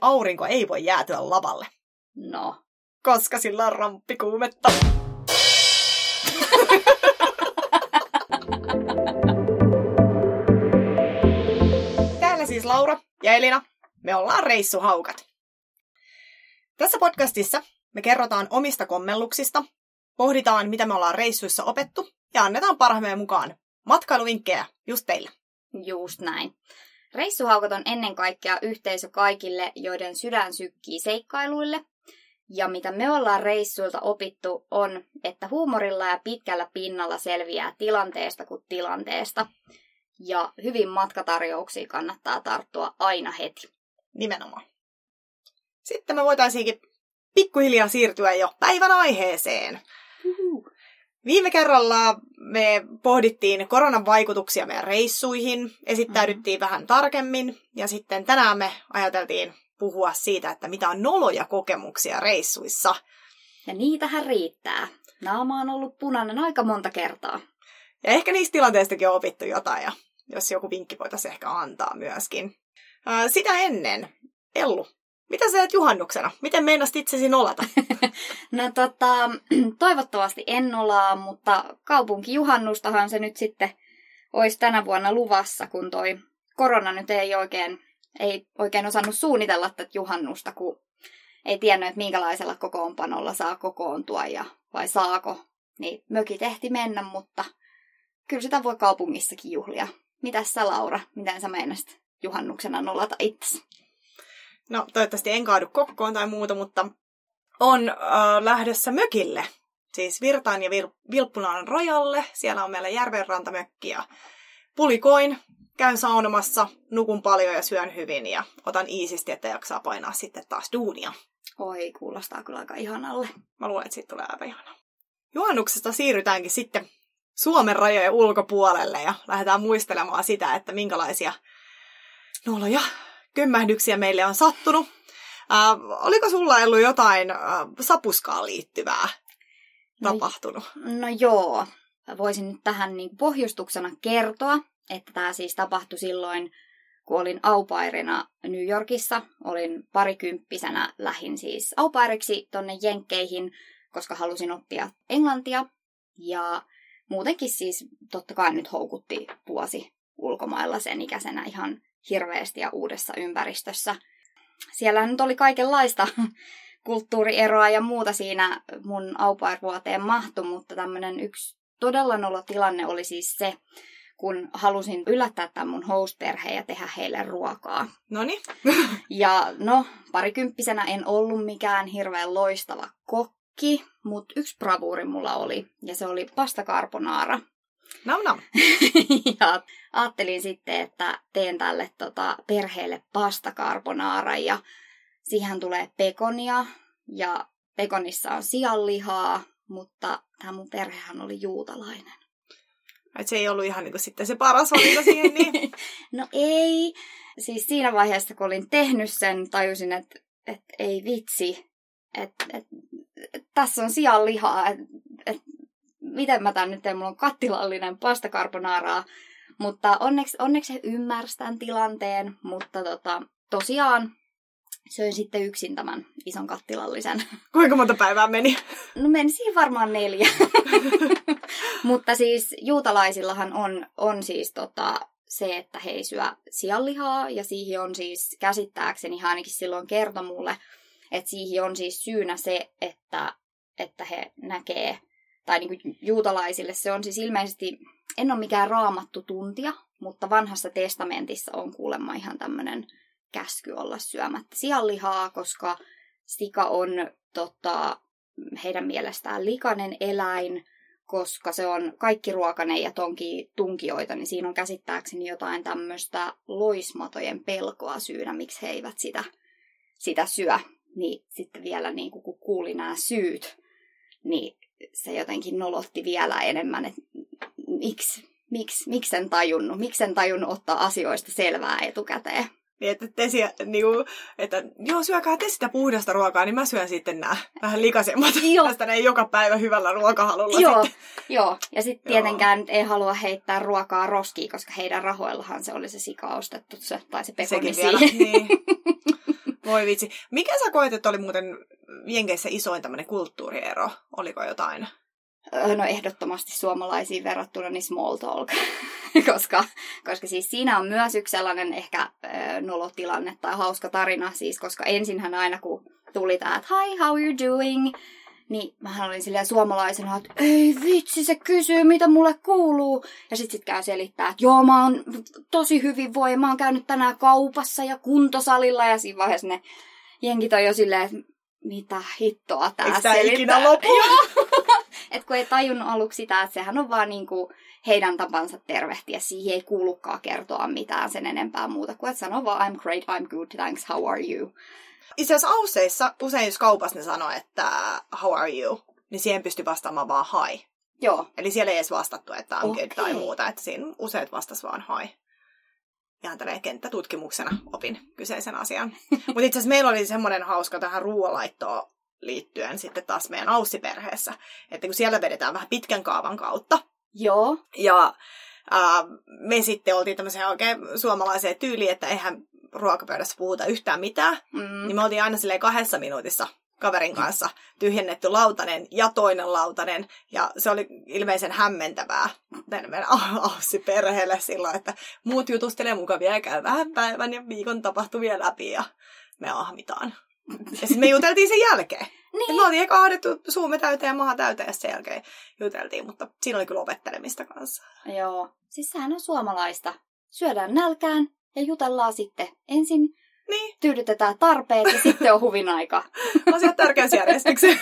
Aurinko ei voi jäätyä lavalle? No. Koska sillä on ramppikuumetta. Täällä siis Laura ja Elina. Me ollaan reissuhaukat. Tässä podcastissa me kerrotaan omista kommelluksista, pohditaan mitä me ollaan reissuissa opettu ja annetaan parhaamme mukaan matkailuvinkkejä just teille. Just näin. Reissuhaukot on ennen kaikkea yhteisö kaikille, joiden sydän sykkii seikkailuille. Ja mitä me ollaan reissuilta opittu on, että huumorilla ja pitkällä pinnalla selviää tilanteesta kuin tilanteesta. Ja hyvin matkatarjouksiin kannattaa tarttua aina heti. Nimenomaan. Sitten me voitaisiinkin pikkuhiljaa siirtyä jo päivän aiheeseen. Viime kerralla me pohdittiin koronan vaikutuksia meidän reissuihin, esittäydyttiin vähän tarkemmin ja sitten tänään me ajateltiin puhua siitä, että mitä on noloja kokemuksia reissuissa. Ja niitähän riittää. Naama on ollut punainen aika monta kertaa. Ja ehkä niistä tilanteistakin on opittu jotain ja jos joku vinkki voitaisiin ehkä antaa myöskin. Sitä ennen, Ellu, mitä sä teet juhannuksena? Miten meinasit itsesi nolata? No tota, toivottavasti en olaa, mutta kaupunkijuhannustahan se nyt sitten olisi tänä vuonna luvassa, kun toi korona nyt ei oikein, ei oikein osannut suunnitella tätä juhannusta, kun ei tiennyt, että minkälaisella kokoonpanolla saa kokoontua ja vai saako. Niin möki tehti mennä, mutta kyllä sitä voi kaupungissakin juhlia. Mitäs sä Laura, miten sä meinasit juhannuksena nolata itsesi? No, toivottavasti en kaadu kokkoon tai muuta, mutta on äh, lähdössä mökille. Siis Virtaan ja Vir- Vilppulaan rajalle. Siellä on meillä järvenrantamökki ja pulikoin. Käyn saunomassa, nukun paljon ja syön hyvin ja otan iisisti, että jaksaa painaa sitten taas duunia. Oi, kuulostaa kyllä aika ihanalle. Mä luulen, että siitä tulee aivan ihana. Juhannuksesta siirrytäänkin sitten Suomen rajojen ulkopuolelle ja lähdetään muistelemaan sitä, että minkälaisia noloja kömmähdyksiä meille on sattunut. Äh, oliko sulla ollut jotain äh, sapuskaan liittyvää No- tapahtunut? No joo, Mä voisin nyt tähän niin pohjustuksena kertoa, että tämä siis tapahtui silloin, kun olin aupairina New Yorkissa. Olin parikymppisenä, lähin siis aupairiksi tonne Jenkkeihin, koska halusin oppia englantia. Ja muutenkin siis totta kai nyt houkutti vuosi ulkomailla sen ikäisenä ihan hirveästi ja uudessa ympäristössä. Siellä nyt oli kaikenlaista kulttuurieroa ja muuta siinä mun au vuoteen mahtu, mutta tämmöinen yksi todella nolo tilanne oli siis se, kun halusin yllättää tämän mun host-perheen ja tehdä heille ruokaa. Noniin. Ja no, parikymppisenä en ollut mikään hirveän loistava kokki, mutta yksi bravuuri mulla oli, ja se oli pasta carbonara. Nam nam. ja ajattelin sitten, että teen tälle tota, perheelle pasta carbonara ja siihen tulee pekonia ja pekonissa on sianlihaa, mutta tämä mun perhehän oli juutalainen. Et se ei ollut ihan niin sitten se paras valinta siihen, niin No ei. Siis siinä vaiheessa, kun olin tehnyt sen, tajusin, että, että ei vitsi, että, että, että tässä on sianlihaa, että, että miten mä tän nyt teen, mulla on kattilallinen pasta carbonaraa. Mutta onneksi, onneksi he ymmärsivät tämän tilanteen, mutta tota, tosiaan söin sitten yksin tämän ison kattilallisen. kuinka monta päivää meni? No meni siihen varmaan neljä. Mutta siis juutalaisillahan on, on siis tota, se, että he ei syö sianlihaa ja siihen on siis käsittääkseni, hän ainakin silloin kertoi mulle, että siihen on siis syynä se, että, että he näkee, tai niin kuin juutalaisille se on siis ilmeisesti, en ole mikään raamattu tuntia, mutta vanhassa testamentissa on kuulemma ihan tämmöinen käsky olla syömättä sianlihaa, koska sika on tota, heidän mielestään likainen eläin, koska se on kaikki ruokainen ja tonki tunkijoita, niin siinä on käsittääkseni jotain tämmöistä loismatojen pelkoa syynä, miksi he eivät sitä, sitä syö. Niin sitten vielä niin kun kuuli nämä syyt, niin se jotenkin nolotti vielä enemmän, että miksi, miksi, miksi en tajunnut, miksi en tajunnut ottaa asioista selvää etukäteen. Niin, että, te siellä, niin että joo, syökää te sitä puhdasta ruokaa, niin mä syön sitten nämä vähän likaisemmat. Joo. Tästä ne ei joka päivä hyvällä ruokahalulla Joo, sitten. joo. Ja sitten tietenkään nyt ei halua heittää ruokaa roskiin, koska heidän rahoillahan se oli se sika ostettu se, tai se pekoni Sekin vielä. siihen. Niin. Voi vitsi. Mikä sä koet, että oli muuten Jenkeissä isoin tämmöinen kulttuuriero? Oliko jotain? No ehdottomasti suomalaisiin verrattuna niin small talk, koska, koska siis siinä on myös yksi sellainen ehkä äh, nolotilanne tai hauska tarina, siis koska ensinhän aina kun tuli tämä, että hi, how are you doing? Niin mähän olin silleen suomalaisena, että ei vitsi, se kysyy, mitä mulle kuuluu. Ja sit sit käy selittää, että joo, mä oon tosi hyvin voi, mä oon käynyt tänään kaupassa ja kuntosalilla. Ja siinä vaiheessa ne jenkit on jo silleen, että mitä hittoa tää Eikö tää selittää. ikinä lopu? Joo. Et kun ei tajunnut aluksi sitä, että sehän on vaan niinku heidän tapansa tervehtiä. Siihen ei kuulukaan kertoa mitään sen enempää muuta kuin, että sanoo vaan I'm great, I'm good, thanks, how are you? Itse asiassa Ausseissa usein jos kaupassa ne sanoo, että how are you, niin siihen pystyy vastaamaan vaan hi. Joo, Eli siellä ei edes vastattu, että I'm good tai muuta, että siinä useat vastas vaan hi. Ihan tälleen kenttätutkimuksena opin kyseisen asian. Mutta itse asiassa meillä oli semmoinen hauska tähän ruoanlaittoon liittyen sitten taas meidän Aussi-perheessä, että kun siellä vedetään vähän pitkän kaavan kautta, joo, ja ää, me sitten oltiin tämmöiseen oikein suomalaiseen tyyliin, että eihän ruokapöydässä puhuta yhtään mitään, mm, niin me oltiin aina silleen kahdessa minuutissa kaverin kanssa tyhjennetty lautanen ja toinen lautanen. Ja se oli ilmeisen hämmentävää meidän Aussi-perheelle silloin, että muut jutustelee mukavia ja käy vähän päivän ja viikon tapahtumia läpi ja me ahmitaan. Ja sitten me juteltiin sen jälkeen. Niin. Me oltiin eka ahdettu suumme täyteen ja maha täyteen ja sen jälkeen juteltiin, mutta siinä oli kyllä opettelemista kanssa. Joo, siis sehän on suomalaista. Syödään nälkään ja jutellaan sitten. Ensin Niin, tyydytetään tarpeet ja sitten on huvin aika. asiat tärkeysjärjestykseen.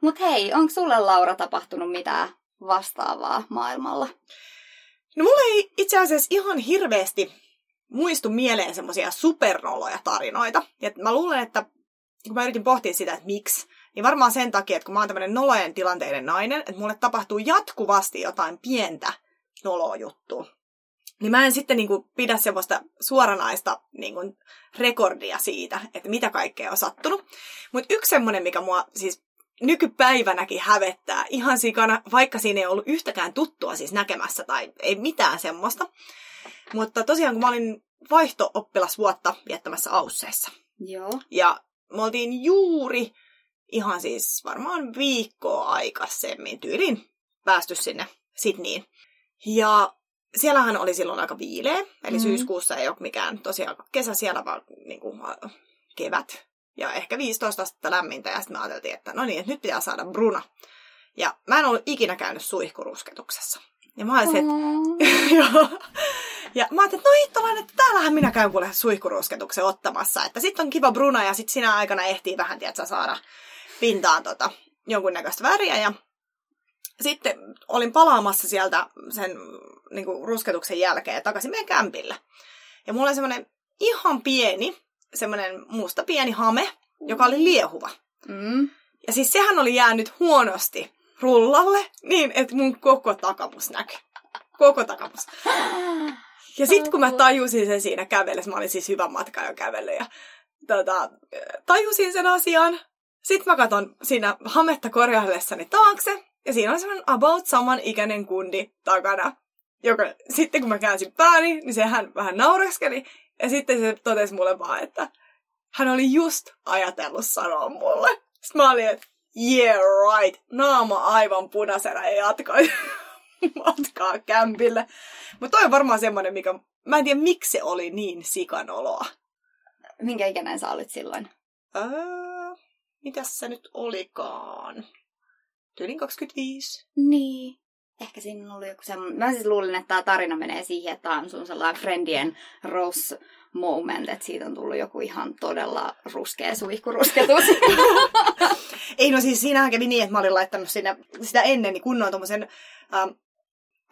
Mut hei, onko sulle Laura tapahtunut mitään vastaavaa maailmalla? No mulla ei itse asiassa ihan hirveästi muistu mieleen semmoisia supernoloja tarinoita. Ja mä luulen, että kun mä yritin pohtia sitä, että miksi, niin varmaan sen takia, että kun mä oon tämmöinen nolojen tilanteiden nainen, että mulle tapahtuu jatkuvasti jotain pientä noloa juttua. Niin mä en sitten niin kuin pidä semmoista suoranaista niin kuin rekordia siitä, että mitä kaikkea on sattunut. Mutta yksi semmoinen, mikä mua siis nykypäivänäkin hävettää ihan sikana, vaikka siinä ei ollut yhtäkään tuttua siis näkemässä tai ei mitään semmoista. Mutta tosiaan kun mä olin vaihto-oppilasvuotta viettämässä Ausseessa. Joo. Ja me oltiin juuri ihan siis varmaan viikkoa aikaisemmin tyylin päästy sinne Sydneyin. Ja siellähän oli silloin aika viileä, eli Mhm. syyskuussa ei ole mikään tosiaan kesä siellä, vaan niin kuin, kevät. Ja ehkä 15 astetta lämmintä, ja sitten me ajateltiin, että no niin, että nyt pitää saada Bruna. Ja mä en ollut ikinä käynyt suihkurusketuksessa. Ja mä olisin, että Mm. Joo. Ja mä ajattelin, että no hittolainen, että täällähän minä käyn kuule suihkurusketuksen ottamassa. Että sitten on kiva bruna ja sitten sinä aikana ehtii vähän, tiedätkö, saada pintaan tota, jonkunnäköistä väriä. Ja sitten olin palaamassa sieltä sen niin kuin, rusketuksen jälkeen takaisin meidän kämpille. Ja mulla oli semmoinen ihan pieni, semmoinen musta pieni hame, joka oli liehuva. Mm. Ja siis sehän oli jäänyt huonosti rullalle, niin että mun koko takamus näkyi. Koko takamus. Ja sitten kun mä tajusin sen siinä kävellessä, mä olin siis hyvän matkan jo kävellyt ja tota, tajusin sen asian. Sitten mä katon siinä hametta korjaillessani taakse ja siinä on semmoinen about saman ikäinen kundi takana, joka sitten kun mä käänsin pääni, niin sehän vähän naureskeli ja sitten se totesi mulle vaan, että hän oli just ajatellut sanoa mulle. Sitten mä olin, että yeah right, naama aivan punaisena ja jatkoin matkaa kämpille. Mutta toi on varmaan semmoinen, mikä, mä en tiedä miksi se oli niin sikanoloa. Minkä ikäinen sä olit silloin? Öö, mitäs se nyt olikaan? Tyylin 25. Niin. Ehkä siinä ollut joku semmoinen... Mä siis luulin, että tämä tarina menee siihen, että tämä on sun sellainen friendien Ross moment, että siitä on tullut joku ihan todella ruskea suihkurusketus. Ei no siis siinähän kävi niin, että mä olin laittanut sinne, sitä ennen niin kunnon tommosen ähm,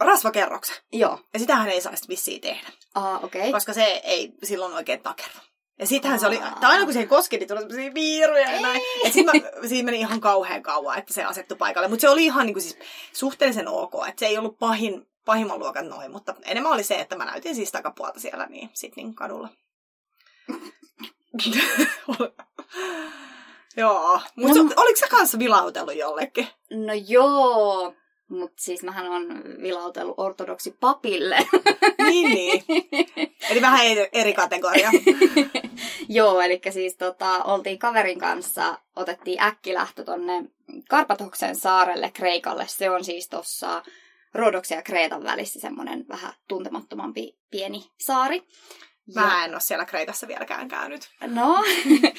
rasvakerroksen. Joo. Ja sitähän ei saisi vissiin tehdä, Ah, okei. Okay. koska se ei silloin oikein takerru. Ja sittenhän se oli, tai aina kun siihen koski, niin tuli semmoisia viiruja ja näin. Et sit mä, siinä meni ihan kauhean kauan, että se asettui paikalle. Mutta se oli ihan niin kuin siis suhteellisen ok, että se ei ollut pahin, pahimman luokan noin, mutta enemmän oli se, että mä näytin siis takapuolta siellä niin Sydneyn kadulla. Joo, mutta No, oliko sä kanssa vilautellut jollekin? No joo, mutta siis mähän on vilautellut ortodoksi papille. niin, niin. Eli vähän eri kategoria. Joo, eli siis tota, oltiin kaverin kanssa, otettiin äkkilähtö tonne Karpatoksen saarelle Kreikalle. Se on siis tuossa Rodoksen ja Kreetan välissä semmoinen vähän tuntemattomampi pieni saari. Mä en ole siellä Kreikassa vieläkään käynyt. No,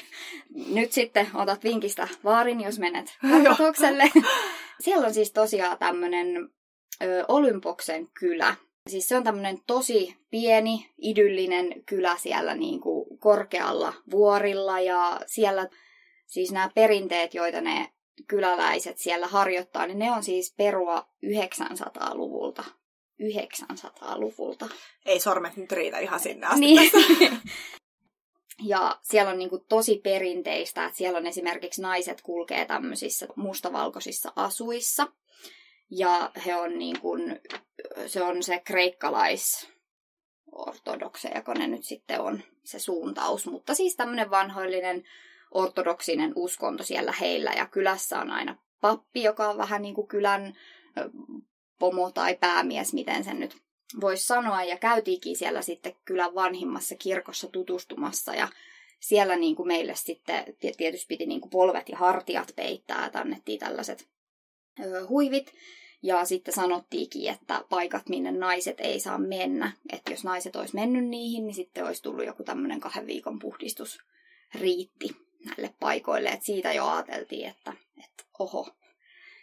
nyt sitten otat vinkistä vaarin, jos menet Karpatokselle. Siellä on siis tosiaan tämmöinen Olympoksen kylä. Siis se on tämmöinen tosi pieni, idyllinen kylä siellä niin kuin korkealla vuorilla ja siellä siis nämä perinteet, joita ne kyläläiset siellä harjoittaa, niin ne on siis perua 900-luvulta. 900-luvulta. Ei sormet nyt riitä ihan sinne asti. Niin. ja siellä on niinku tosi perinteistä, että siellä on esimerkiksi naiset kulkee tämmöisissä mustavalkoisissa asuissa. Ja he on niin kuin, se on se kreikkalais ortodokseja, kun ne nyt sitten on se suuntaus. Mutta siis tämmöinen vanhoillinen ortodoksinen uskonto siellä heillä. Ja kylässä on aina pappi, joka on vähän niin kuin kylän pomo tai päämies, miten sen nyt voisi sanoa. Ja käytiinkin siellä sitten kylän vanhimmassa kirkossa tutustumassa ja siellä niin kuin meille sitten tietysti piti niin kuin polvet ja hartiat peittää, että annettiin tällaiset huivit. Ja sitten sanottiinkin, että paikat, minne naiset ei saa mennä. Että jos naiset olisi mennyt niihin, niin sitten olisi tullut joku tämmöinen kahden viikon puhdistus riitti näille paikoille. Että siitä jo ajateltiin, että, että oho,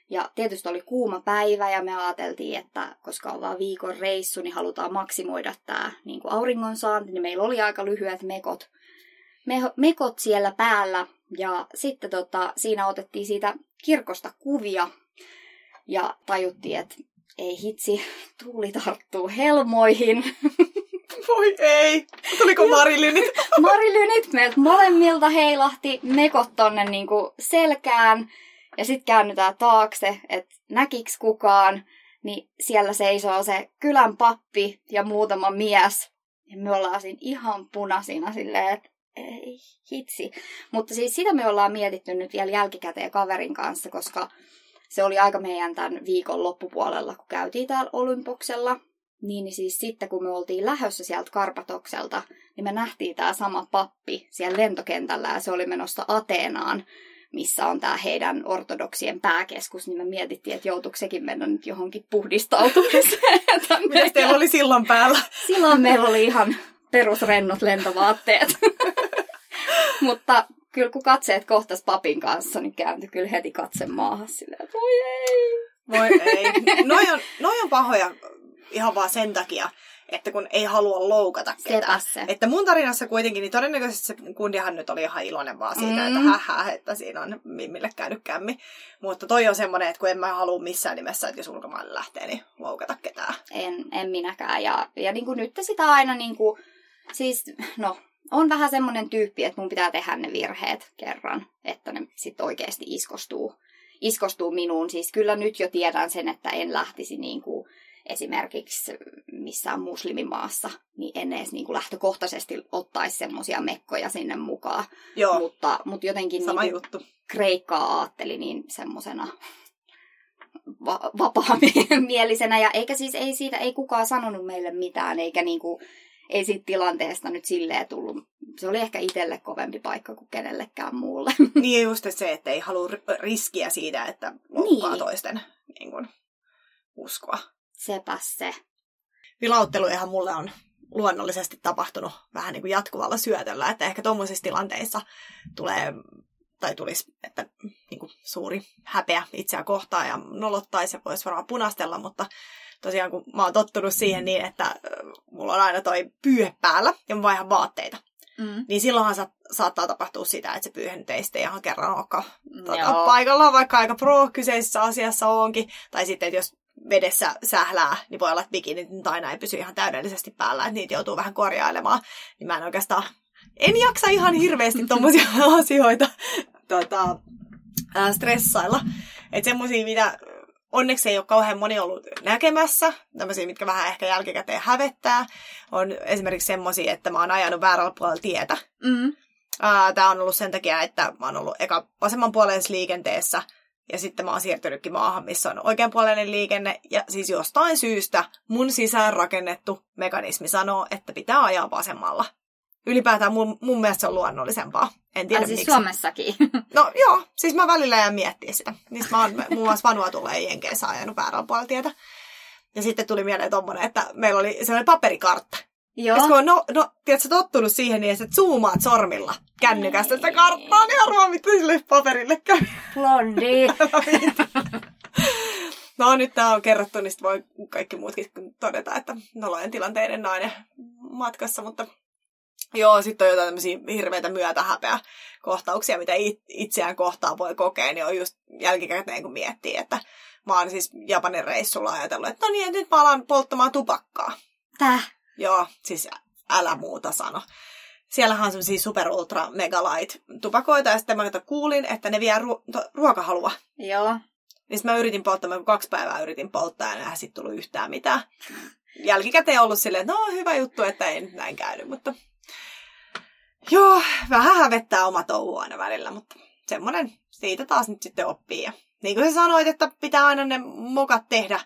ja tietysti oli kuuma päivä ja me ajateltiin, että koska on vaan viikon reissu, niin halutaan maksimoida tämä niin auringon saanti, niin meillä oli aika lyhyet mekot, me, mekot siellä päällä. Ja sitten tota, siinä otettiin siitä kirkosta kuvia ja tajuttiin, että ei hitsi, tuuli tarttuu helmoihin. Voi ei! Tuliko marilynit? marilynit meiltä molemmilta heilahti mekot tonne niin kuin selkään. Ja sitten käännytään taakse, että näkiks kukaan, niin siellä seisoo se kylän pappi ja muutama mies. Ja me ollaan siinä ihan punaisina silleen, että ei hitsi. Mutta siis sitä me ollaan mietitty nyt vielä jälkikäteen kaverin kanssa, koska se oli aika meidän tämän viikon loppupuolella, kun käytiin täällä Olympoksella. Niin, niin siis sitten kun me oltiin lähössä sieltä Karpatokselta, niin me nähtiin tämä sama pappi siellä lentokentällä ja se oli menossa Ateenaan missä on tämä heidän ortodoksien pääkeskus, niin me mietittiin, että joutuiko sekin mennä nyt johonkin puhdistautumiseen. Mitä teillä oli silloin päällä? Silloin meillä oli ihan perusrennot lentovaatteet. Mutta kyllä kun katseet kohtas papin kanssa, niin kääntyi kyllä heti katse maahan silleen, että voi ei. Voi ei. Noi on, noi on pahoja ihan vaan sen takia, että kun ei halua loukata ketään. Se. Että mun tarinassa kuitenkin, niin todennäköisesti se kundihan nyt oli ihan iloinen vaan siitä, mm. että hähä, että siinä on Mimmille käynyt kämmi. Mutta toi on semmoinen, että kun en mä halua missään nimessä, että jos ulkomaille lähtee, niin loukata ketään. En, en minäkään. Ja, ja niin kuin nyt sitä aina niin kuin, siis no, on vähän semmoinen tyyppi, että mun pitää tehdä ne virheet kerran, että ne sitten oikeasti iskostuu, iskostuu minuun. Siis kyllä nyt jo tiedän sen, että en lähtisi niin kuin esimerkiksi missään muslimimaassa, niin en edes niin kuin lähtökohtaisesti ottaisi semmoisia mekkoja sinne mukaan. Joo. Mutta, mutta jotenkin Sama niin juttu. Kreikkaa ajatteli niin semmoisena va- vapaamielisenä. Ja eikä siis, ei siitä, ei kukaan sanonut meille mitään, eikä niin kuin, ei siitä tilanteesta nyt silleen tullut. Se oli ehkä itselle kovempi paikka kuin kenellekään muulle. Niin just se, että ei halua riskiä siitä, että loukkaa niin. toisten niin kuin, uskoa. Sepä se. Vilauttelujahan mulle on luonnollisesti tapahtunut vähän niin kuin jatkuvalla syötöllä, että ehkä tuommoisissa tilanteissa tulee tai tulisi että, niin kuin suuri häpeä itseä kohtaan ja nolottaisi ja voisi varmaan punastella, mutta tosiaan kun mä oon tottunut siihen niin, että mulla on aina toi pyyhe päällä ja mä vaihan vaatteita, mm. niin silloinhan sa- saattaa tapahtua sitä, että se pyyhe nyt ei sitten ihan kerran olekaan tuota, paikallaan, vaikka aika pro kyseisessä asiassa onkin. Tai sitten, että jos vedessä sählää, niin voi olla, että bikinit aina ei pysy ihan täydellisesti päällä, että niitä joutuu vähän korjailemaan. Niin mä en oikeastaan, en jaksa ihan hirveästi tommosia asioita tota, ää, stressailla. Että semmosia, mitä onneksi ei ole kauhean moni ollut näkemässä, tämmöisiä, mitkä vähän ehkä jälkikäteen hävettää, on esimerkiksi semmoisia, että mä oon ajanut väärällä puolella tietä. Mm. Tämä on ollut sen takia, että mä oon ollut eka vasemmanpuoleisessa liikenteessä – ja sitten mä oon siirtynytkin maahan, missä on oikeanpuoleinen liikenne. Ja siis jostain syystä mun sisään rakennettu mekanismi sanoo, että pitää ajaa vasemmalla. Ylipäätään mun, mun mielestä se on luonnollisempaa. En tiedä Ai siis miksi. Suomessakin. No joo, siis mä välillä jään miettiä sitä. Niin mä oon muun muassa Vanua tulee Jenkeissä ajanut väärällä puolella tietä. Ja sitten tuli mieleen tommonen, että meillä oli sellainen paperikartta. Joo. Ja kun on no, no, tiedätkö, tottunut siihen, niin että zoomaat sormilla kännykästä sitä karttaa, niin arvaa, mitä sille paperille käy. Blondi. No nyt tää on kerrottu, niin voi kaikki muutkin todeta, että nolojen tilanteiden nainen matkassa, mutta joo, sitten on jotain tämmöisiä hirveitä myötähäpeä kohtauksia, mitä it- itseään kohtaan voi kokea, niin on just jälkikäteen, kun miettii, että mä oon siis Japanin reissulla ajatellut, että no niin, nyt mä alan polttamaan tupakkaa. Täh. Joo, siis älä muuta sano. Siellähän on semmoisia super ultra megalight tupakoita, ja sitten mä kuulin, että ne vie ru- to- ruokahalua. Joo. Niin mä yritin polttaa, mä kaksi päivää yritin polttaa, ja eihän sit tullut yhtään mitään. Jälkikäteen ollut silleen, että no hyvä juttu, että ei nyt näin käynyt, mutta... Joo, vähän hävettää oma touhu aina välillä, mutta semmoinen siitä taas nyt sitten oppii. Ja niin kuin sä sanoit, että pitää aina ne mokat tehdä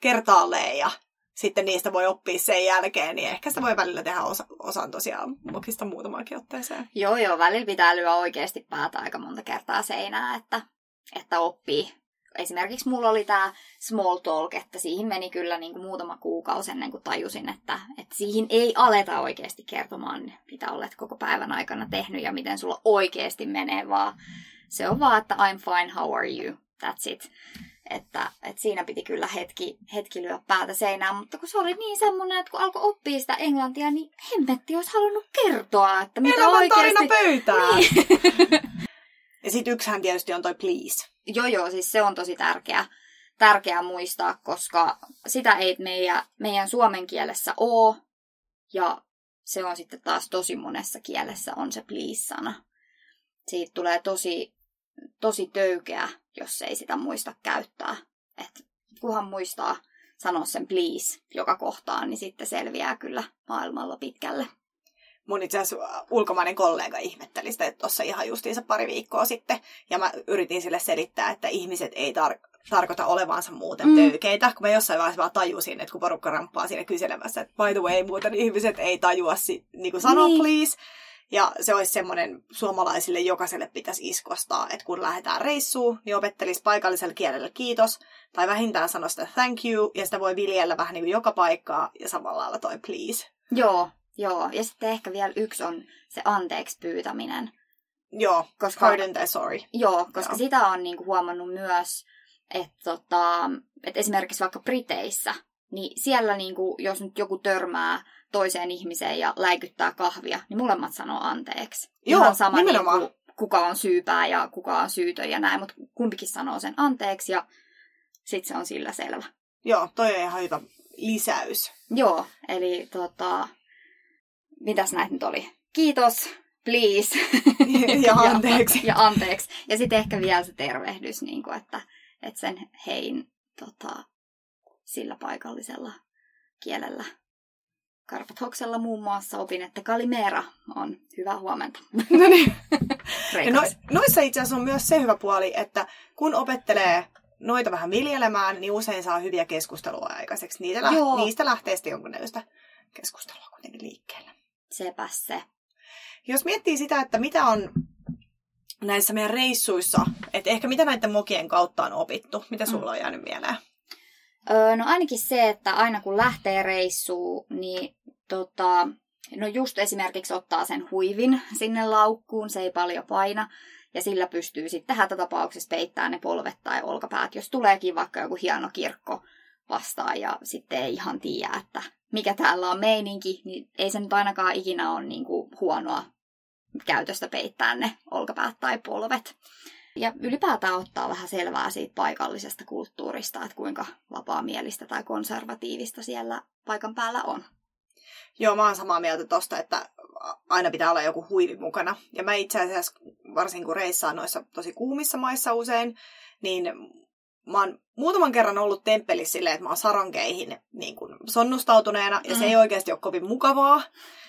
kertaalleen ja sitten niistä voi oppia sen jälkeen, niin ehkä sitä voi välillä tehdä osa, osan tosiaan mokista muutamaankin otteeseen. Joo, joo, välillä pitää lyödä oikeasti päätä aika monta kertaa seinää, että, että oppii. Esimerkiksi mulla oli tämä small talk, että siihen meni kyllä niin kuin muutama kuukausi ennen kuin tajusin, että, että siihen ei aleta oikeasti kertomaan, mitä olet koko päivän aikana tehnyt ja miten sulla oikeasti menee, vaan se on vaan, että I'm fine, how are you, that's it. Että, että siinä piti kyllä hetki, hetki lyödä päätä seinään, mutta kun se oli niin semmoinen, että kun alkoi oppia sitä englantia, niin hemmetti olisi halunnut kertoa, että mitä Elämän tarina oikeasti... pöytään! Niin. Ja sitten yksihän tietysti on toi please. Joo, joo, siis se on tosi tärkeä, tärkeää muistaa, koska sitä ei meidän, meidän suomen kielessä ole. Ja se on sitten taas tosi monessa kielessä on se please-sana. Siitä tulee tosi, tosi töykeä, jos ei sitä muista käyttää. Et kunhan muistaa sanoa sen please joka kohtaan, niin sitten selviää kyllä maailmalla pitkälle. Mun itse asiassa ulkomainen kollega ihmetteli sitä tuossa ihan justiinsa pari viikkoa sitten. Ja mä yritin sille selittää, että ihmiset ei tar- tarkoita olevansa muuten Mm. töykeitä. Kun mä jossain vaiheessa vaan tajusin, että kun porukka ramppaa siinä kyselemässä, että by the way, muuten ihmiset ei tajua si- niin kuin sanoa Niin. please. Ja se olisi semmoinen suomalaisille jokaiselle pitäisi iskostaa, että kun lähdetään reissuun, niin opettelisi paikallisella kielellä kiitos, tai vähintään sanoa sitä thank you, ja sitä voi viljellä vähän niin kuin joka paikkaa, ja samalla lailla toi please. Joo, joo. Ja sitten ehkä vielä yksi on se anteeksi pyytäminen. Joo, Koska- pardon tai sorry. Joo, koska Joo. sitä on niinku huomannut myös, että tota, et esimerkiksi vaikka Briteissä, niin siellä niinku, jos nyt joku törmää toiseen ihmiseen ja läikyttää kahvia, niin molemmat sanoo anteeksi. Joo, Ihan sama nimenomaan. niinku, kuka on syypää ja kuka on syytön ja näin, mutta kumpikin sanoo sen anteeksi ja sitten se on sillä selvä. Joo, toi on ihan hyvä lisäys. Joo, eli tota, mitäs näitä nyt oli? Kiitos, please. ja anteeksi. Ja, ja anteeksi. Ja sitten ehkä vielä se tervehdys, niin kuin, että, että sen hein tota, sillä paikallisella kielellä. Karpathoksella muun muassa opin, että kalimera on hyvä huomenta. No niin. No, noissa itse asiassa on myös se hyvä puoli, että kun opettelee noita vähän viljelemään, niin usein saa hyviä keskustelua aikaiseksi. Niitä lä- Joo. niistä lähtee sitten jonkunnäköistä keskustelua kuitenkin liikkeelle. Sepäs se. Jos miettii sitä, että mitä on näissä meidän reissuissa, että ehkä mitä näiden mokien kautta on opittu, mitä sulla on jäänyt mieleen? Öö, no ainakin se, että aina kun lähtee reissuun, niin tota, no just esimerkiksi ottaa sen huivin sinne laukkuun, se ei paljon paina. Ja sillä pystyy sitten hätätapauksessa peittämään ne polvet tai olkapäät, jos tuleekin vaikka joku hieno kirkko vastaan ja sitten ei ihan tiedä, että mikä täällä on meininki, niin ei se nyt ainakaan ikinä ole niin kuin huonoa käytöstä peittää ne olkapäät tai polvet. Ja ylipäätään ottaa vähän selvää siitä paikallisesta kulttuurista, että kuinka vapaamielistä tai konservatiivista siellä paikan päällä on. Joo, mä oon samaa mieltä tosta, että aina pitää olla joku huivi mukana. Ja mä itse asiassa, varsinkin kun reissaan noissa tosi kuumissa maissa usein, niin mä oon muutaman kerran ollut temppelissä silleen, että mä oon saronkeihin niin kuin sonnustautuneena, ja se Mm. ei oikeasti ole kovin mukavaa.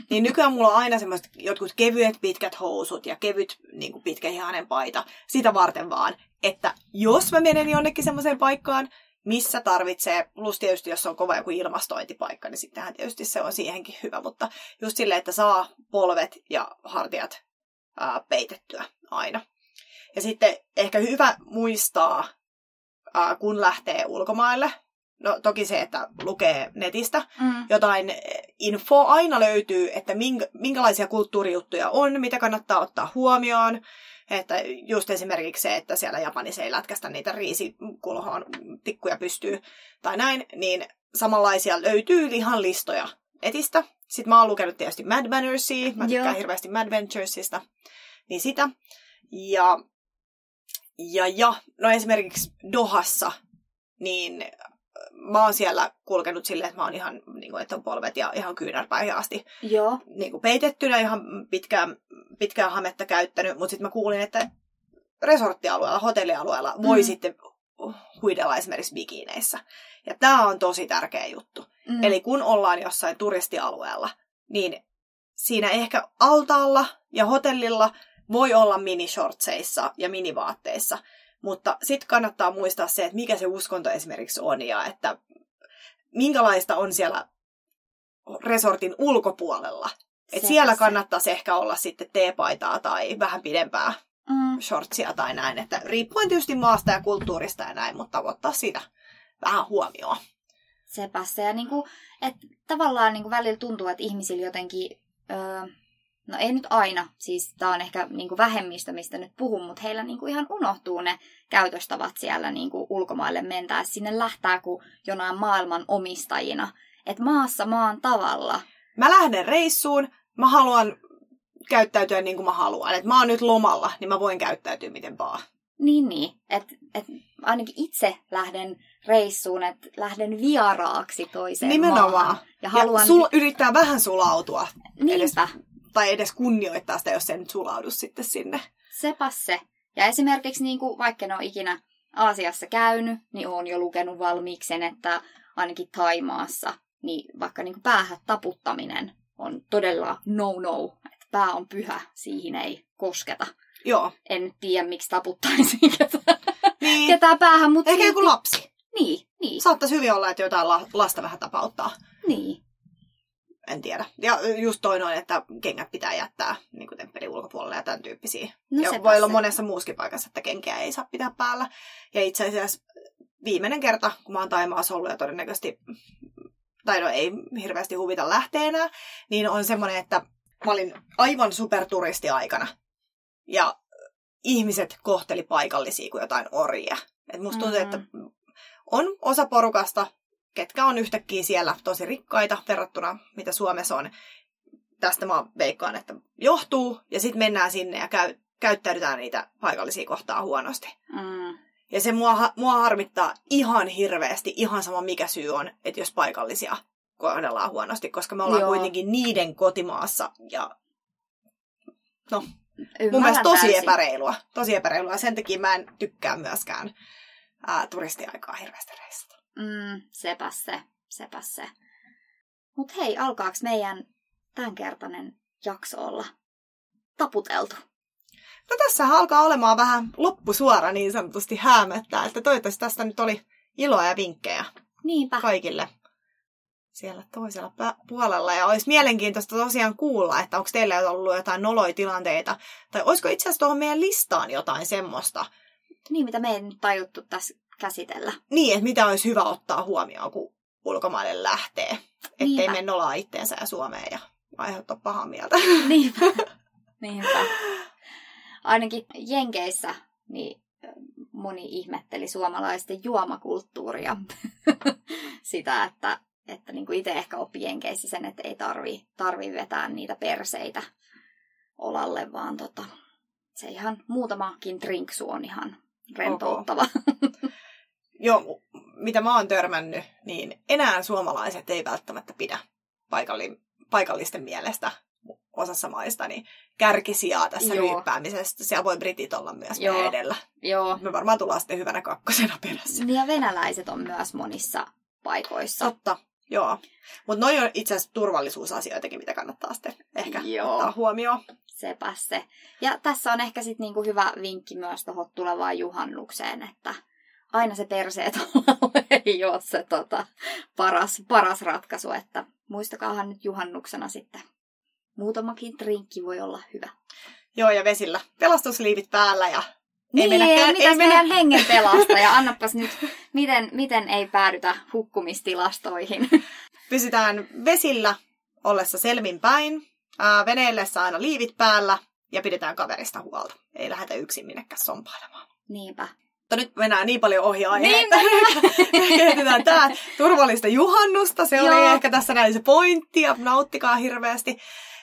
Niin nykyään mulla on aina semmoiset jotkut kevyet pitkät housut ja kevyt niin kuin pitkähihainen paita, sitä varten vaan, että jos mä menen jonnekin semmoiseen paikkaan, missä tarvitsee, plus tietysti jos on kova joku ilmastointipaikka, niin sittenhän tietysti se on siihenkin hyvä, mutta just silleen, että saa polvet ja hartiat ää, peitettyä aina. Ja sitten ehkä hyvä muistaa, kun lähtee ulkomaille, no toki se, että lukee netistä Mm. jotain infoa aina löytyy, että minkä, minkälaisia kulttuurijuttuja on, mitä kannattaa ottaa huomioon. Että just esimerkiksi se, että siellä Japanissa ei lätkästä niitä riisikulhoon tikkuja pystyy tai näin, niin samanlaisia löytyy ihan listoja netistä. Sitten mä oon lukenut tietysti Mad Mannersia, mä tykkään Joo. hirveästi Mad Venturesista, niin sitä. Ja, ja, ja no esimerkiksi Dohassa, niin mä oon siellä kulkenut silleen, että mä oon ihan, niin kuin, että on polvet ja ihan kyynärpäihin asti Joo. niin kuin peitettynä, ihan pitkään, pitkään hametta käyttänyt, mutta sitten mä kuulin, että resorttialueella, hotellialueella voi Mm. sitten huidella esimerkiksi bikineissä. Ja tämä on tosi tärkeä juttu. Mm. Eli kun ollaan jossain turistialueella, niin siinä ehkä altaalla ja hotellilla voi olla minishortseissa ja minivaatteissa, mutta sitten kannattaa muistaa se, että mikä se uskonto esimerkiksi on ja että minkälaista on siellä resortin ulkopuolella. Et siellä se. kannattaisi ehkä olla sitten teepaitaa tai vähän pidempää Mm. shortsia tai näin. Että riippuen tietysti maasta ja kulttuurista ja näin, mutta ottaa siitä vähän huomioon. Sepä se. Ja niinku, et tavallaan niinku välillä tuntuu, että ihmisillä jotenkin, öö, no ei nyt aina, siis tämä on ehkä niinku vähemmistö, mistä nyt puhun, mutta heillä niinku ihan unohtuu ne käytöstavat siellä niinku ulkomaille mentäessä. Sinne lähtää kuin jonain maailman omistajina. Että maassa maan tavalla. Mä lähden reissuun, mä haluan käyttäytyä niin kuin mä haluan. Et mä oon nyt lomalla, niin mä voin käyttäytyä miten vaan. Niin, niin. Että et ainakin itse lähden reissuun, että lähden vieraaksi toiseen Nimenomaan. maahan. Ja Ja haluan... sul, yrittää vähän sulautua, Niinpä. Tai edes kunnioittaa sitä, jos se nyt sulaudu sitten sinne. Sepäs se. Ja esimerkiksi niin kuin, vaikka en ole ikinä Aasiassa käynyt, niin olen jo lukenut valmiiksi sen, että ainakin Taimaassa, niin vaikka niin kuin päähän taputtaminen on todella no-no. Että pää on pyhä, siihen ei kosketa. Joo. En nyt tiedä, miksi taputtaisiin ketään, Niin. ketään päähän, mutta Ehkä joku lapsi. Niin, niin, Saattaisi hyvin olla, että jotain la- lasta vähän tapauttaa. niin. En tiedä. Ja just toi noin, että kengät pitää jättää niin kuin temppelin ulkopuolelle ja tämän tyyppisiä. No ja voi olla se. monessa muuskin paikassa, että kenkiä ei saa pitää päällä. Ja itse asiassa viimeinen kerta, kun mä oon Taimaassa ollut ja todennäköisesti, tai no ei hirveästi huvita lähteä enää, niin on semmoinen, että mä olin aivan superturisti aikana. Ja ihmiset kohteli paikallisia kuin jotain orjia. Et musta tuntuu, Mm. että on osa porukasta, ketkä on yhtäkkiä siellä tosi rikkaita verrattuna mitä Suomessa on. Tästä mä veikkaan, että johtuu. Ja sitten mennään sinne ja käy, käyttäydytään niitä paikallisia kohtaa huonosti. Mm. Ja se mua, mua harmittaa ihan hirveästi, ihan sama mikä syy on, että jos paikallisia kohdellaan huonosti, koska me ollaan Joo. kuitenkin niiden kotimaassa ja mun Ymmärrän mielestä tosi täysin. epäreilua. Tosi epäreilua. Sen takia mä en tykkää myöskään ää, turistiaikaa hirveästi reissata. Mm, sepäs se, sepäs se. Mut hei, alkaako meidän tämänkertainen jakso olla taputeltu? No tässä alkaa olemaan vähän loppusuora niin sanotusti häämöttää, että toivottavasti tästä nyt oli iloa ja vinkkejä Niinpä. kaikille siellä toisella puolella. Ja olisi mielenkiintoista tosiaan kuulla, että onko teillä ollut jotain noloja tilanteita, tai olisiko itse asiassa tuohon meidän listaan jotain semmoista, Niin, mitä me ei nyt tajuttu tässä käsitellä. niin, että mitä olisi hyvä ottaa huomioon, kun ulkomaille lähtee. Ettei Niinpä. mene nolaa itteensä ja Suomeen ja aiheuttaa pahaa mieltä. Niinpä. Niinpä. Ainakin Jenkeissä niin moni ihmetteli suomalaisten juomakulttuuria. Sitä, että, että niin kuin itse ehkä oppi Jenkeissä sen, että ei tarvi, tarvi vetää niitä perseitä olalle, vaan tota, se ihan muutamakin drinksu on ihan rentouttava. Joo, mitä mä oon törmännyt, niin enää suomalaiset ei välttämättä pidä paikalli, paikallisten mielestä osassa maista, niin kärkisijaa tässä Joo. ryyppäämisestä. Siellä voi britit olla myös Joo. edellä. Joo. Me varmaan tullaan sitten hyvänä kakkosena perässä. Ja venäläiset on myös monissa paikoissa. Totta, joo. Mutta noi on itse asiassa turvallisuusasioitakin, mitä kannattaa sitten ehkä Joo. ottaa huomioon. Sepä se. Ja tässä on ehkä sitten niinku hyvä vinkki myös tuohon tulevaan juhannukseen, että aina se perseet ei ole se tota, paras, paras ratkaisu, että muistakaahan nyt juhannuksena sitten. Muutamakin drinkki voi olla hyvä. Joo, ja vesillä pelastusliivit päällä ja niin, ei mennä, mitäs ei meidän mennä... hengen pelasta ja annapas nyt, miten, miten ei päädytä hukkumistilastoihin. Pysytään vesillä ollessa selvinpäin, ää, veneellessä aina liivit päällä ja pidetään kaverista huolta. Ei lähdetä yksin minnekään sompailemaan. Niinpä. Mutta nyt mennään niin paljon ohi aiheen, niin. että tämä turvallista juhannusta. Se oli ehkä tässä näin se pointti ja nauttikaa hirveästi.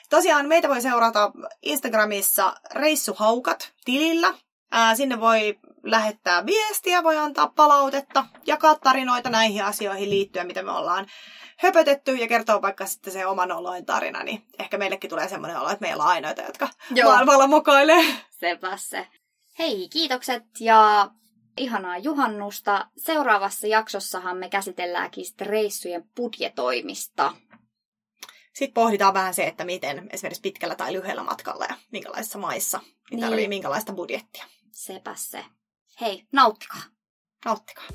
Tosiaan meitä voi seurata Instagramissa Reissuhaukat tilillä. Ää, sinne voi lähettää viestiä, voi antaa palautetta, jakaa tarinoita näihin asioihin liittyen, mitä me ollaan höpötetty ja kertoo vaikka sitten se oman oloin tarina, niin ehkä meillekin tulee semmoinen olo, että meillä on ainoita, jotka Joo. maailmalla mokailee. Sepä se. Hei, kiitokset ja ihanaa juhannusta. Seuraavassa jaksossahan me käsitelläänkin reissujen budjetoimista. Sitten pohditaan vähän se, että miten esimerkiksi pitkällä tai lyhyellä matkalla ja minkälaisissa maissa niin tarvii minkälaista budjettia. Sepä se. Hei, nauttikaa. Nauttikaa.